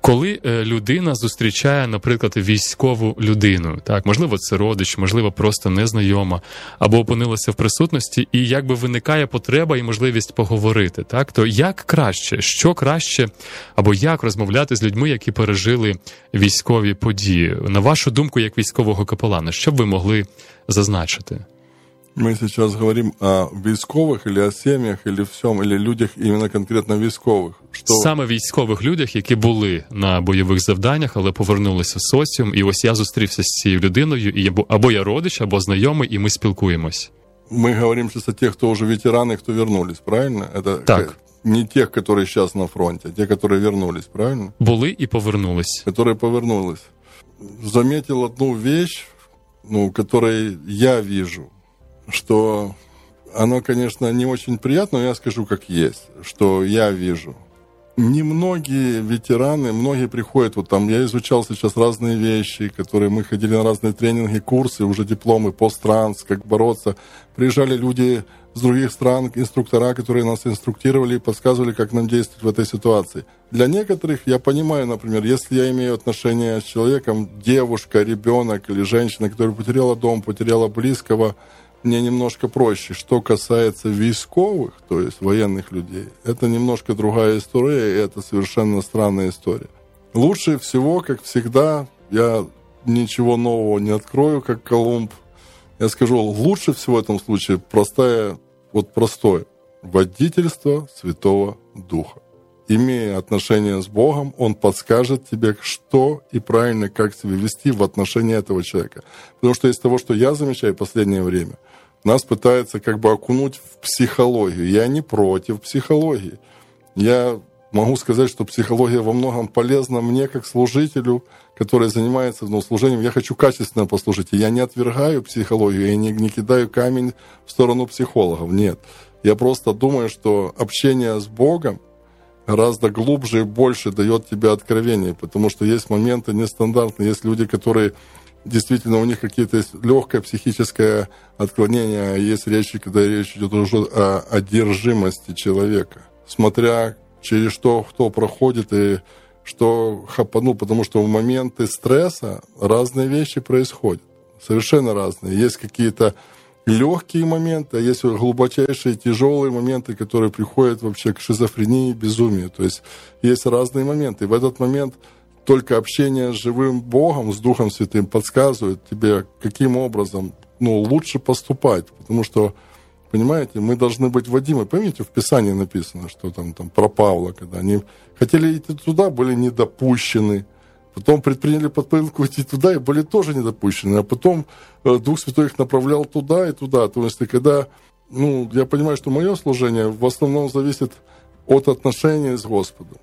Коли е, людина зустрічає, наприклад, військову людину, так можливо, це родич, можливо, просто незнайома, або опинилася в присутності, і якби виникає потреба і можливість поговорити, так то як краще, що краще, або як розмовляти з людьми, які пережили військові події, на вашу думку, як військового капелана, що б ви могли зазначити? Мы сейчас говорим о військових или о семьях, или всем, или людях іменно конкретно військових. Що... Саме військових людях, які були на бойових завданнях, але повернулися в соціум. І ось я зустрівся з цією людиною, і або я родич, або знайомий, і ми спілкуємось. Мы говорим сейчас о тех, кто уже ветераны, кто вернулись, правильно? Это так. Не тех, которые сейчас на фронте, а те, которые вернулись, правильно? Були и повернулись. Которые повернулись. Заметил одну вещь, ну, которую я вижу что оно, конечно, не очень приятно, но я скажу, как есть, что я вижу. Немногие ветераны, многие приходят, вот там, я изучал сейчас разные вещи, которые мы ходили на разные тренинги, курсы, уже дипломы, посттранс, как бороться. Приезжали люди с других стран, инструктора, которые нас инструктировали и подсказывали, как нам действовать в этой ситуации. Для некоторых, я понимаю, например, если я имею отношение с человеком, девушка, ребенок или женщина, которая потеряла дом, потеряла близкого, мне немножко проще. Что касается військовых, то есть военных людей, это немножко другая история, и это совершенно странная история. Лучше всего, как всегда, я ничего нового не открою, как Колумб. Я скажу, лучше всего в этом случае простая, вот простое, водительство Святого Духа. Имея отношение с Богом, Он подскажет тебе, что и правильно, как себя вести в отношении этого человека. Потому что из того, что я замечаю в последнее время – нас пытаются как бы окунуть в психологию. Я не против психологии. Я могу сказать, что психология во многом полезна мне как служителю, который занимается ну, служением. Я хочу качественно послужить. И я не отвергаю психологию, я не, не кидаю камень в сторону психологов. Нет. Я просто думаю, что общение с Богом гораздо глубже и больше дает тебе откровение, потому что есть моменты нестандартные, есть люди, которые действительно у них какие-то легкое психическое отклонение, а есть речь, когда речь идет уже о одержимости человека, смотря через что кто проходит и что хапанул, потому что в моменты стресса разные вещи происходят, совершенно разные. Есть какие-то легкие моменты, а есть глубочайшие тяжелые моменты, которые приходят вообще к шизофрении, безумию. То есть есть разные моменты. И в этот момент только общение с живым Богом, с Духом Святым подсказывает тебе, каким образом ну, лучше поступать. Потому что, понимаете, мы должны быть Вадимы. Помните, в Писании написано, что там, там про Павла, когда они хотели идти туда, были недопущены. Потом предприняли попытку идти туда и были тоже недопущены. А потом э, Дух Святой их направлял туда и туда. То есть, когда, ну, я понимаю, что мое служение в основном зависит от отношения с Господом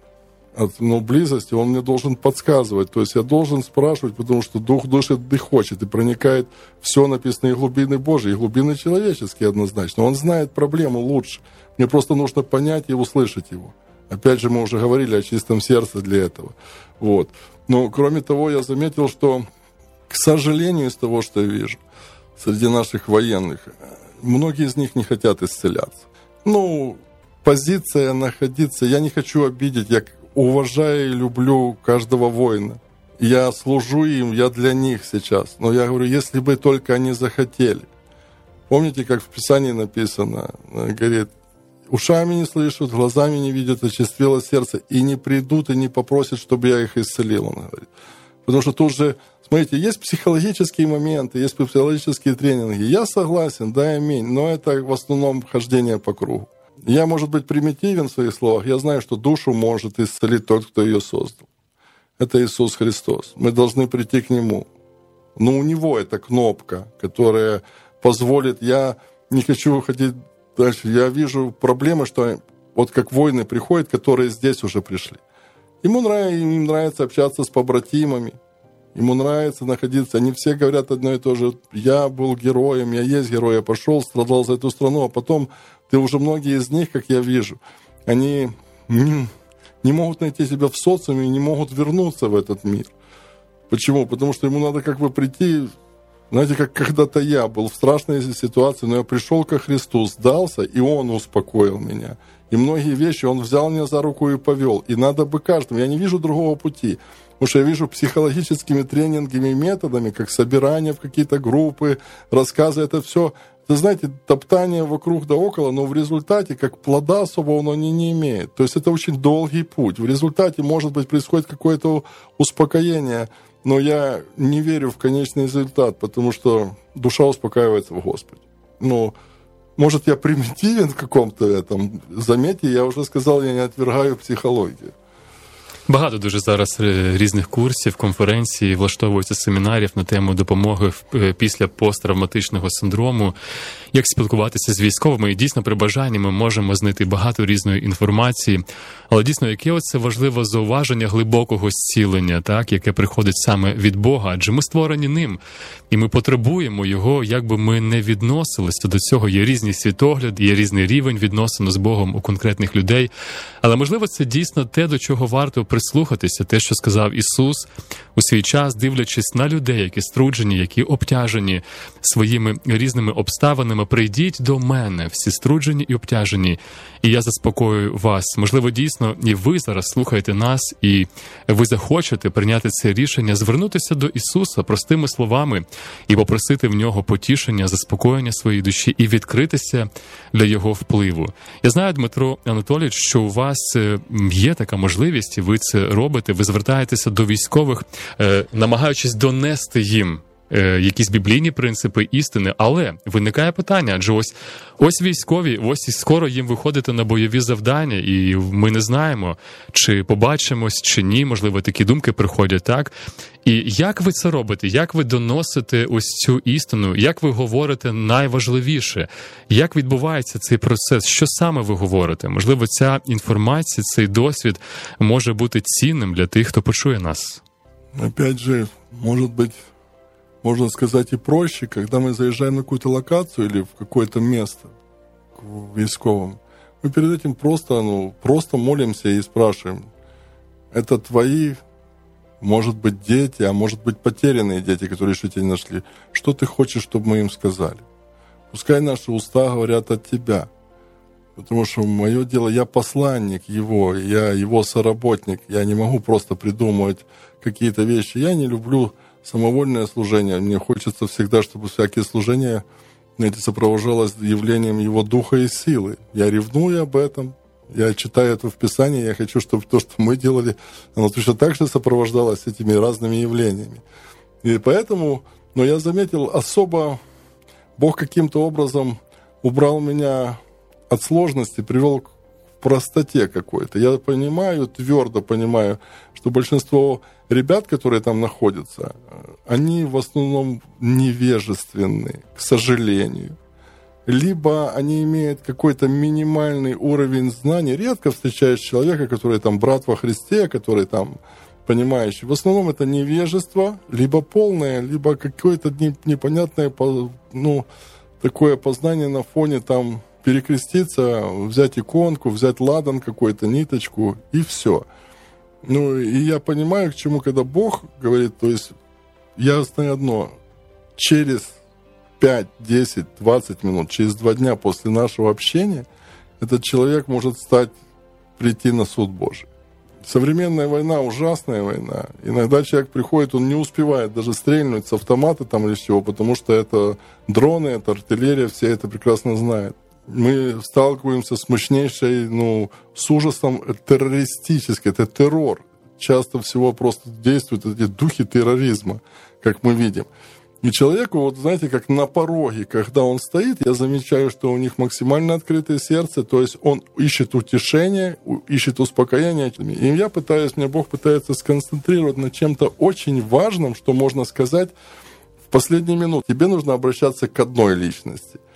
от ну, близости, он мне должен подсказывать. То есть я должен спрашивать, потому что Дух душит и хочет, и проникает все написанное и глубины Божьи, и глубины человеческие однозначно. Он знает проблему лучше. Мне просто нужно понять и услышать его. Опять же, мы уже говорили о чистом сердце для этого. Вот. Но, кроме того, я заметил, что, к сожалению, из того, что я вижу, среди наших военных, многие из них не хотят исцеляться. Ну, позиция находиться, я не хочу обидеть, я уважаю и люблю каждого воина. Я служу им, я для них сейчас. Но я говорю, если бы только они захотели. Помните, как в Писании написано, говорит, ушами не слышат, глазами не видят, очистило сердце, и не придут, и не попросят, чтобы я их исцелил, он говорит. Потому что тут же, смотрите, есть психологические моменты, есть психологические тренинги. Я согласен, да, аминь, но это в основном хождение по кругу. Я, может быть, примитивен в своих словах. Я знаю, что душу может исцелить тот, кто ее создал. Это Иисус Христос. Мы должны прийти к Нему. Но у Него эта кнопка, которая позволит... Я не хочу ходить дальше. Я вижу проблемы, что вот как воины приходят, которые здесь уже пришли. Ему нравится, им нравится общаться с побратимами. Ему нравится находиться. Они все говорят одно и то же. Я был героем, я есть герой, я пошел, страдал за эту страну, а потом ты уже многие из них, как я вижу, они не, не могут найти себя в социуме не могут вернуться в этот мир. Почему? Потому что ему надо как бы прийти, знаете, как когда-то я был в страшной ситуации, но я пришел ко Христу, сдался, и Он успокоил меня. И многие вещи Он взял меня за руку и повел. И надо бы каждому, я не вижу другого пути. Потому что я вижу психологическими тренингами и методами, как собирание в какие-то группы, рассказы, это все вы знаете, топтание вокруг да около, но в результате, как плода особого оно не, не имеет. То есть это очень долгий путь. В результате, может быть, происходит какое-то успокоение, но я не верю в конечный результат, потому что душа успокаивается в Господе. ну, может, я примитивен в каком-то этом. Заметьте, я уже сказал, я не отвергаю психологию. Багато дуже зараз е, різних курсів, конференцій, влаштовується семінарів на тему допомоги е, після посттравматичного синдрому, як спілкуватися з військовими. І дійсно при бажанні ми можемо знайти багато різної інформації. Але дійсно, яке оце важливе зауваження глибокого зцілення, так яке приходить саме від Бога, адже ми створені ним, і ми потребуємо його, як би ми не відносилися до цього. Є різні світогляди, є різний рівень відносин з Богом у конкретних людей. Але можливо, це дійсно те, до чого варто прислухатися, те, що сказав Ісус у свій час, дивлячись на людей, які струджені, які обтяжені своїми різними обставинами. Прийдіть до мене, всі струджені і обтяжені, і я заспокою вас. Можливо, дійсно, і ви зараз слухаєте нас, і ви захочете прийняти це рішення, звернутися до Ісуса простими словами і попросити в нього потішення, заспокоєння своєї душі і відкритися для його впливу. Я знаю, Дмитро Анатолійович, що у вас е, є така можливість, і ви це робите. Ви звертаєтеся до військових, е, намагаючись донести їм. Е, якісь біблійні принципи істини, але виникає питання, адже ось ось військові, ось і скоро їм виходити на бойові завдання, і ми не знаємо, чи побачимось, чи ні. Можливо, такі думки приходять так. І як ви це робите? Як ви доносите ось цю істину? Як ви говорите найважливіше? Як відбувається цей процес? Що саме ви говорите? Можливо, ця інформація, цей досвід може бути цінним для тих, хто почує нас. Опять же, може бути можно сказать, и проще, когда мы заезжаем на какую-то локацию или в какое-то место к військовым, мы перед этим просто, ну, просто молимся и спрашиваем, это твои, может быть, дети, а может быть, потерянные дети, которые еще тебя не нашли. Что ты хочешь, чтобы мы им сказали? Пускай наши уста говорят от тебя. Потому что мое дело, я посланник его, я его соработник. Я не могу просто придумывать какие-то вещи. Я не люблю самовольное служение. Мне хочется всегда, чтобы всякие служения знаете, сопровождалось явлением его духа и силы. Я ревную об этом, я читаю это в Писании, я хочу, чтобы то, что мы делали, оно точно так же сопровождалось этими разными явлениями. И поэтому, но я заметил, особо Бог каким-то образом убрал меня от сложности, привел простоте какой-то. Я понимаю, твердо понимаю, что большинство ребят, которые там находятся, они в основном невежественны, к сожалению. Либо они имеют какой-то минимальный уровень знаний. Редко встречаешь человека, который там брат во Христе, который там понимающий. В основном это невежество, либо полное, либо какое-то непонятное, ну, такое познание на фоне там перекреститься, взять иконку, взять ладан какой-то, ниточку, и все. Ну, и я понимаю, к чему, когда Бог говорит, то есть я знаю одно, через 5, 10, 20 минут, через два дня после нашего общения, этот человек может стать, прийти на суд Божий. Современная война ужасная война. Иногда человек приходит, он не успевает даже стрельнуть с автомата там или всего, потому что это дроны, это артиллерия, все это прекрасно знают мы сталкиваемся с мощнейшей, ну, с ужасом террористической, это террор. Часто всего просто действуют эти духи терроризма, как мы видим. И человеку, вот знаете, как на пороге, когда он стоит, я замечаю, что у них максимально открытое сердце, то есть он ищет утешение, ищет успокоение. И я пытаюсь, мне Бог пытается сконцентрировать на чем-то очень важном, что можно сказать в последние минуты. Тебе нужно обращаться к одной личности –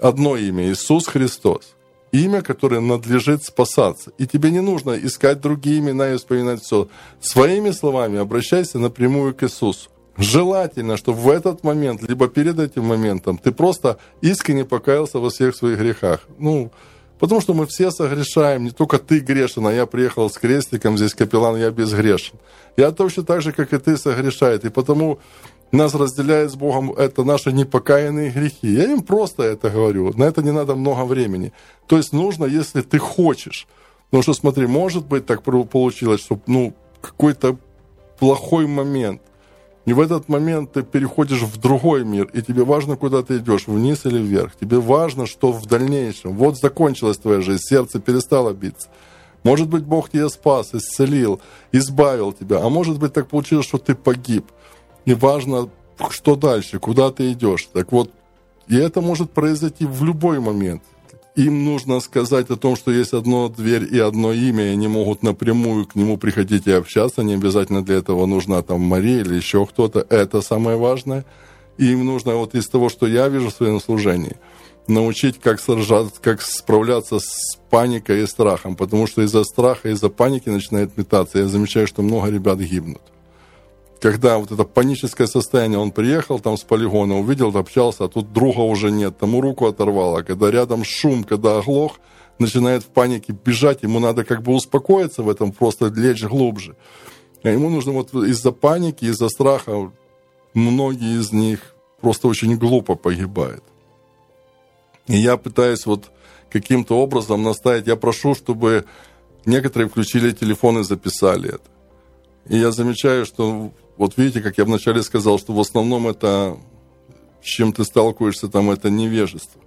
одно имя – Иисус Христос. Имя, которое надлежит спасаться. И тебе не нужно искать другие имена и вспоминать все. Своими словами обращайся напрямую к Иисусу. Желательно, чтобы в этот момент, либо перед этим моментом, ты просто искренне покаялся во всех своих грехах. Ну, потому что мы все согрешаем, не только ты грешен, а я приехал с крестиком, здесь капеллан, я безгрешен. Я точно так же, как и ты, согрешает. И потому нас разделяет с Богом, это наши непокаянные грехи. Я им просто это говорю, на это не надо много времени. То есть нужно, если ты хочешь. Потому что, смотри, может быть так получилось, что ну, какой-то плохой момент, и в этот момент ты переходишь в другой мир, и тебе важно, куда ты идешь, вниз или вверх. Тебе важно, что в дальнейшем. Вот закончилась твоя жизнь, сердце перестало биться. Может быть, Бог тебя спас, исцелил, избавил тебя. А может быть, так получилось, что ты погиб. И важно, что дальше, куда ты идешь. Так вот, И это может произойти в любой момент. Им нужно сказать о том, что есть одна дверь и одно имя, и они могут напрямую к нему приходить и общаться. Не обязательно для этого нужна там Мария или еще кто-то. Это самое важное. И им нужно вот из того, что я вижу в своем служении, научить, как, сражаться, как справляться с паникой и страхом. Потому что из-за страха, из-за паники начинает метаться. Я замечаю, что много ребят гибнут когда вот это паническое состояние, он приехал там с полигона, увидел, общался, а тут друга уже нет, тому руку оторвало. Когда рядом шум, когда оглох, начинает в панике бежать, ему надо как бы успокоиться в этом, просто лечь глубже. А ему нужно вот из-за паники, из-за страха, многие из них просто очень глупо погибают. И я пытаюсь вот каким-то образом наставить, я прошу, чтобы некоторые включили телефон и записали это. И я замечаю, что вот видите, как я вначале сказал, что в основном это, с чем ты сталкиваешься там, это невежество.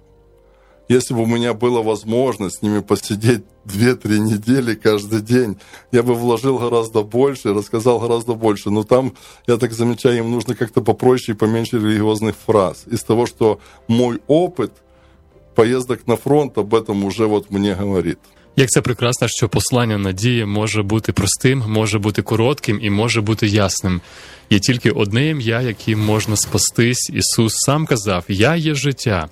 Если бы у меня была возможность с ними посидеть 2-3 недели каждый день, я бы вложил гораздо больше, рассказал гораздо больше. Но там, я так замечаю, им нужно как-то попроще и поменьше религиозных фраз. Из того, что мой опыт поездок на фронт об этом уже вот мне говорит. Як це прекрасно, що послання надії може бути простим, може бути коротким і може бути ясним. Є тільки одне ім'я, яким можна спастись. Ісус сам казав: Я є життя.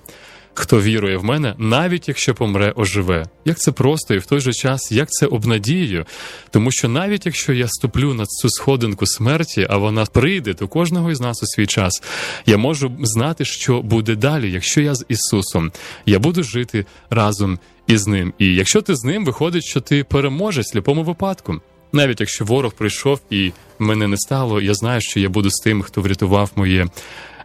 Хто вірує в мене, навіть якщо помре, оживе. Як це просто і в той же час, як це обнадіює? Тому що навіть якщо я ступлю на цю сходинку смерті, а вона прийде до кожного із нас у свій час, я можу знати, що буде далі, якщо я з Ісусом, я буду жити разом із ним. І якщо ти з ним, виходить, що ти переможеш в сліпому випадку. Навіть якщо ворог прийшов і мене не стало, я знаю, що я буду з тим, хто врятував моє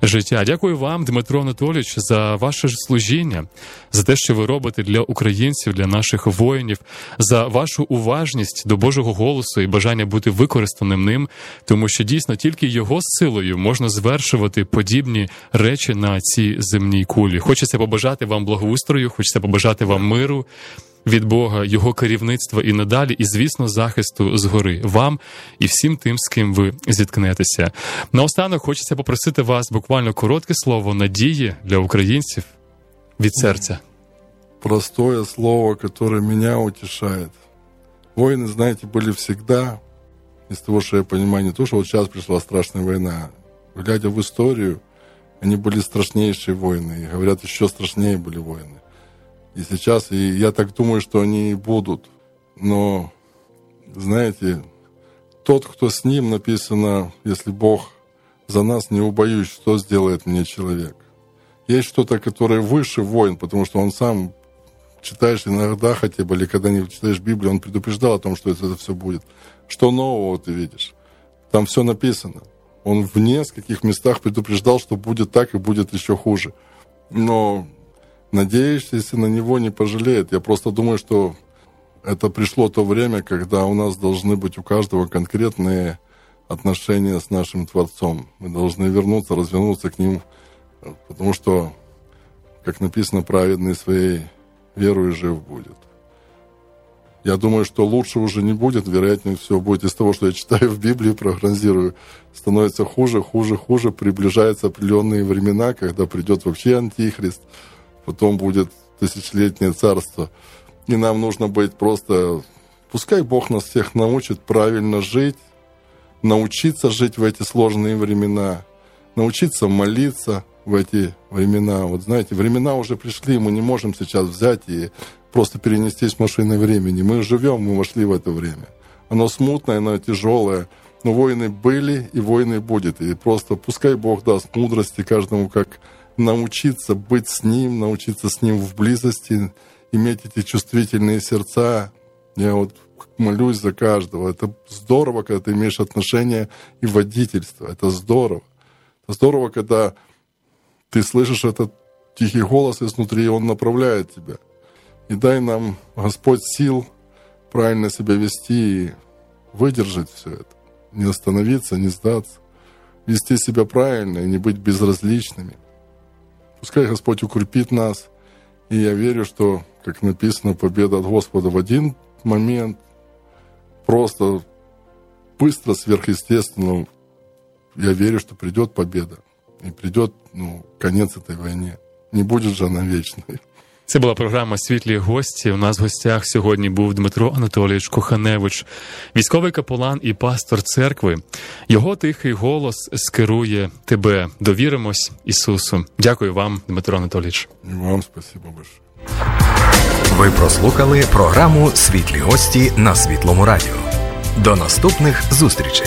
життя. Дякую вам, Дмитро Анатолійович, за ваше служіння, за те, що ви робите для українців, для наших воїнів, за вашу уважність до Божого голосу і бажання бути використаним ним, тому що дійсно тільки його силою можна звершувати подібні речі на цій земній кулі. Хочеться побажати вам благоустрою, хочеться побажати вам миру від Бога, його керівництва і надалі, і, звісно, захисту згори вам і всім тим, з ким ви зіткнетеся. Наостанок хочеться попросити вас буквально коротке слово надії для українців від серця. Простое слово, которое меня утешает. Войны, знаете, были всегда, из того, что я понимаю, не то, что вот сейчас пришла страшная война. Глядя в историю, они были страшнейшие войны. И говорят, еще страшнее были войны И сейчас, и я так думаю, что они будут. Но, знаете, тот, кто с ним, написано, если Бог за нас не убоюсь, что сделает мне человек. Есть что-то, которое выше войн, потому что он сам читаешь иногда хотя бы, или когда не читаешь Библию, он предупреждал о том, что это все будет. Что нового ты видишь? Там все написано. Он в нескольких местах предупреждал, что будет так и будет еще хуже. Но надеешься, если на него не пожалеет. Я просто думаю, что это пришло то время, когда у нас должны быть у каждого конкретные отношения с нашим Творцом. Мы должны вернуться, развернуться к ним, потому что, как написано, праведный своей верой жив будет. Я думаю, что лучше уже не будет, вероятнее всего будет из того, что я читаю в Библии, прогнозирую, становится хуже, хуже, хуже, приближаются определенные времена, когда придет вообще антихрист – потом будет тысячелетнее царство. И нам нужно быть просто... Пускай Бог нас всех научит правильно жить, научиться жить в эти сложные времена, научиться молиться в эти времена. Вот знаете, времена уже пришли, мы не можем сейчас взять и просто перенестись в машины времени. Мы живем, мы вошли в это время. Оно смутное, оно тяжелое, но войны были и войны будет. И просто пускай Бог даст мудрости каждому, как научиться быть с Ним, научиться с Ним в близости, иметь эти чувствительные сердца. Я вот молюсь за каждого. Это здорово, когда ты имеешь отношения и водительство. Это здорово. Это здорово, когда ты слышишь этот тихий голос изнутри, и он направляет тебя. И дай нам, Господь, сил правильно себя вести и выдержать все это. Не остановиться, не сдаться. Вести себя правильно и не быть безразличными – Пускай Господь укрепит нас. И я верю, что, как написано, победа от Господа в один момент, просто быстро, сверхъестественно, я верю, что придет победа. И придет ну, конец этой войне. не будет же она вечной. Це була програма Світлі гості. У нас в гостях сьогодні був Дмитро Анатолійович Коханевич, військовий капелан і пастор церкви. Його тихий голос скерує тебе. Довіримось Ісусу. Дякую вам, Дмитро Анатолійович. И вам спасибо большое. Ви прослухали програму Світлі гості на Світлому радіо. До наступних зустрічей.